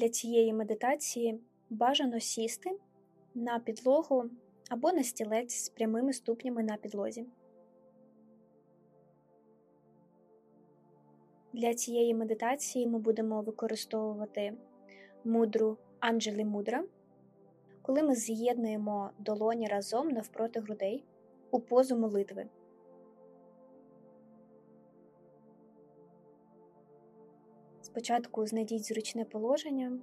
Для цієї медитації бажано сісти на підлогу або на стілець з прямими ступнями на підлозі. Для цієї медитації ми будемо використовувати мудру Анджелі Мудра, коли ми з'єднуємо долоні разом навпроти грудей у позу молитви. Спочатку знайдіть зручне положення,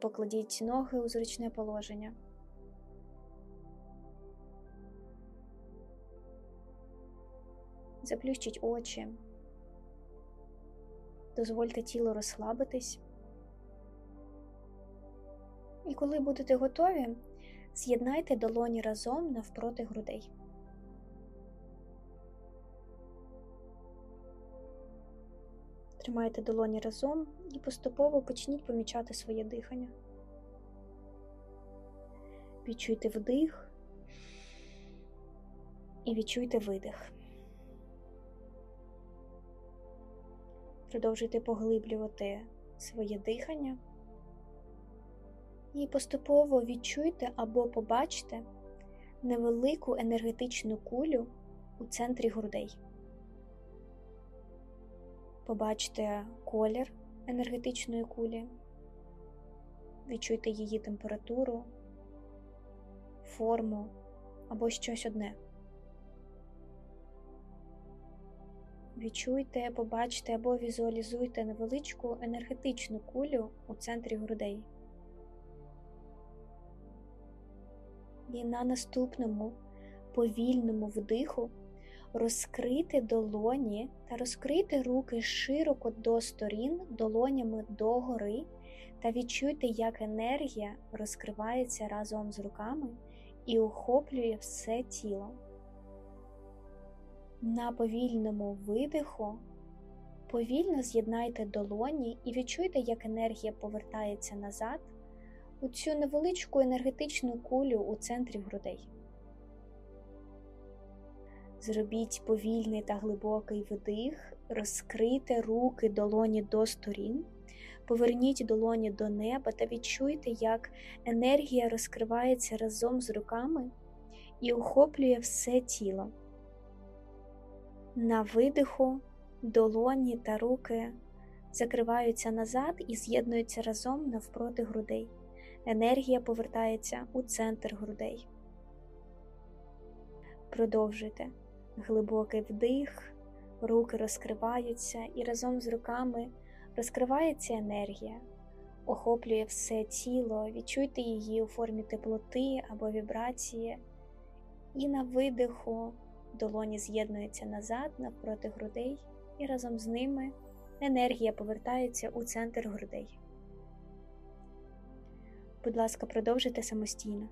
покладіть ноги у зручне положення. Заплющіть очі, дозвольте тілу розслабитись. І коли будете готові, з'єднайте долоні разом навпроти грудей. Тримайте долоні разом і поступово почніть помічати своє дихання. Відчуйте вдих і відчуйте видих. Продовжуйте поглиблювати своє дихання і поступово відчуйте або побачте невелику енергетичну кулю у центрі грудей. Побачте колір енергетичної кулі, відчуйте її температуру, форму або щось одне. Відчуйте, побачте або візуалізуйте невеличку енергетичну кулю у центрі грудей. І на наступному повільному вдиху розкрити долоні та розкрити руки широко до сторін, долонями догори, та відчуйте, як енергія розкривається разом з руками і охоплює все тіло. На повільному видиху повільно з'єднайте долоні і відчуйте, як енергія повертається назад у цю невеличку енергетичну кулю у центрі грудей. Зробіть повільний та глибокий вдих, розкрийте руки долоні до сторін, поверніть долоні до неба та відчуйте, як енергія розкривається разом з руками і охоплює все тіло. На видиху долоні та руки закриваються назад і з'єднуються разом навпроти грудей. Енергія повертається у центр грудей. Продовжуйте глибокий вдих, руки розкриваються, і разом з руками розкривається енергія, охоплює все тіло, відчуйте її у формі теплоти або вібрації, і на видиху долоні з'єднуються назад навпроти грудей, і разом з ними енергія повертається у центр грудей. Будь ласка, продовжуйте самостійно.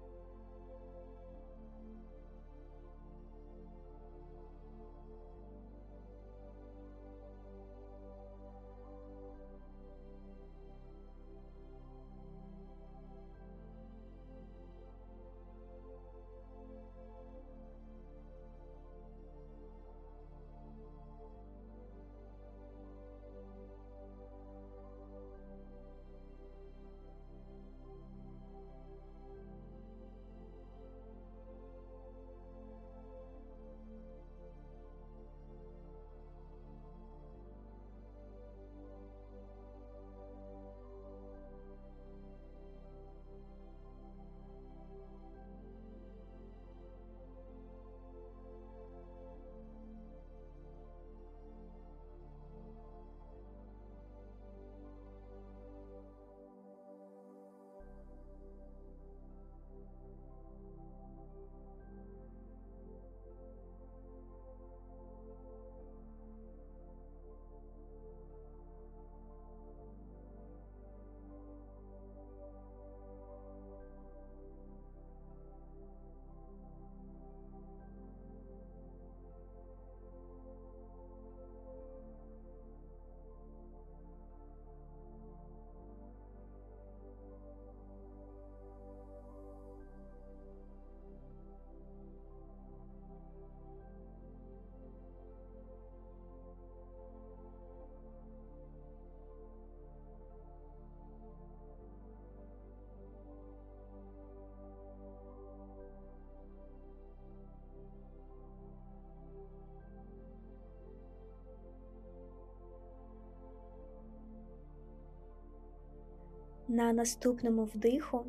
На наступному вдиху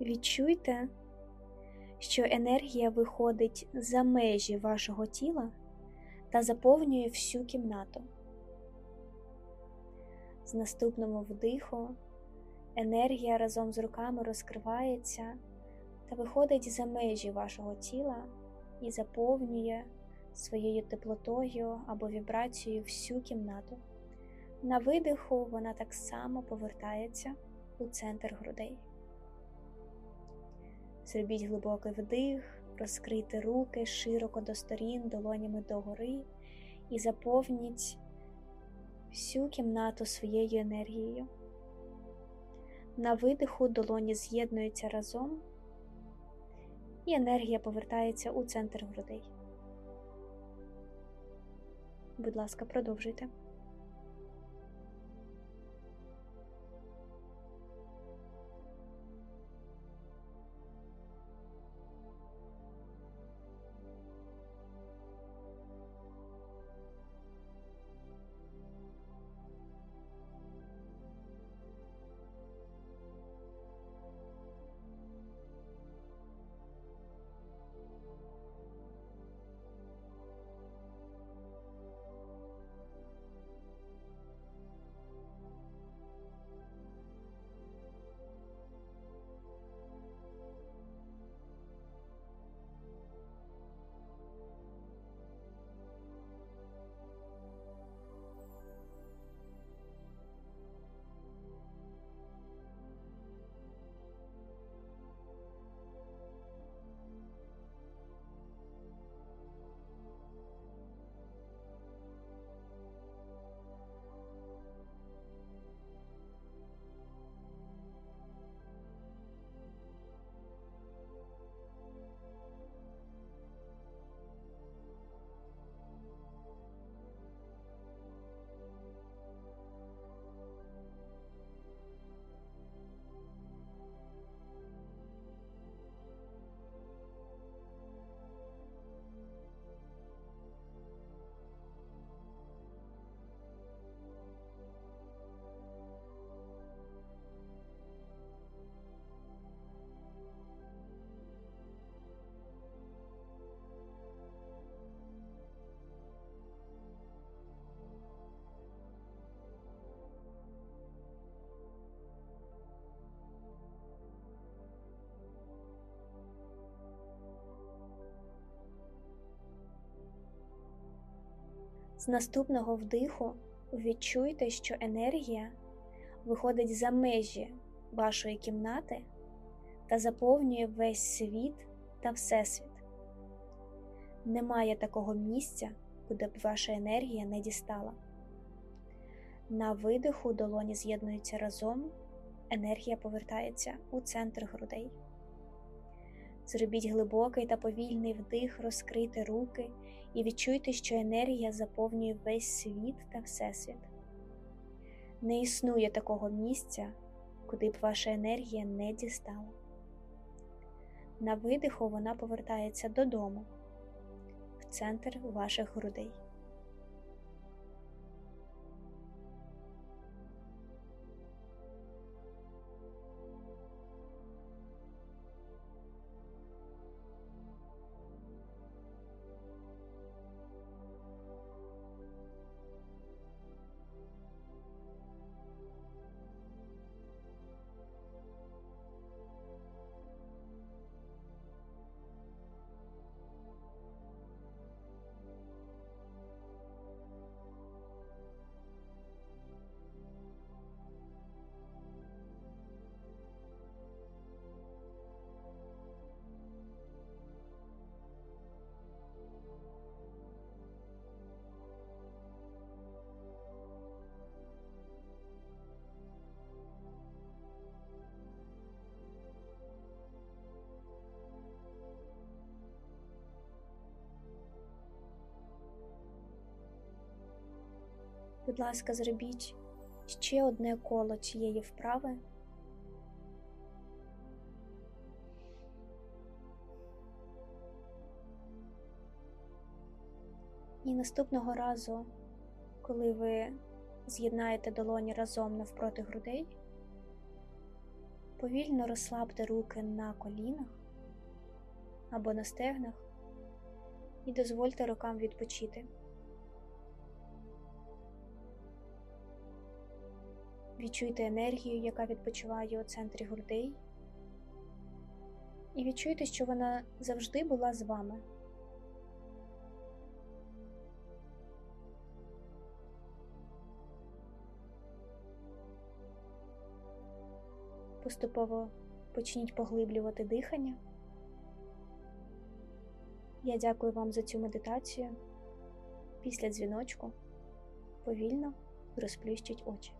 відчуйте, що енергія виходить за межі вашого тіла та заповнює всю кімнату. З наступного вдиху енергія разом з руками розкривається та виходить за межі вашого тіла і заповнює своєю теплотою або вібрацією всю кімнату. На видиху вона так само повертається у центр грудей. Зробіть глибокий вдих, розкрийте руки широко до сторін, долонями догори і заповніть всю кімнату своєю енергією. На видиху долоні з'єднуються разом, і енергія повертається у центр грудей. Будь ласка, продовжуйте. Наступного вдиху відчуйте, що енергія виходить за межі вашої кімнати та заповнює весь світ та всесвіт. Немає такого місця, куди б ваша енергія не дістала. На видиху долоні з'єднуються разом, енергія повертається у центр грудей. Зробіть глибокий та повільний вдих, розкрийте руки і відчуйте, що енергія заповнює весь світ та всесвіт. Не існує такого місця, куди б ваша енергія не дістала. На видиху вона повертається додому, в центр ваших грудей. Будь ласка, зробіть ще одне коло цієї вправи. І наступного разу, коли ви з'єднаєте долоні разом навпроти грудей, Повільно розслабте руки на колінах або на стегнах і дозвольте рукам відпочити. Відчуйте енергію, яка відпочиває у центрі грудей, і відчуйте, що вона завжди була з вами. Поступово почніть поглиблювати дихання. Я дякую вам за цю медитацію. Після дзвіночку повільно розплющіть очі.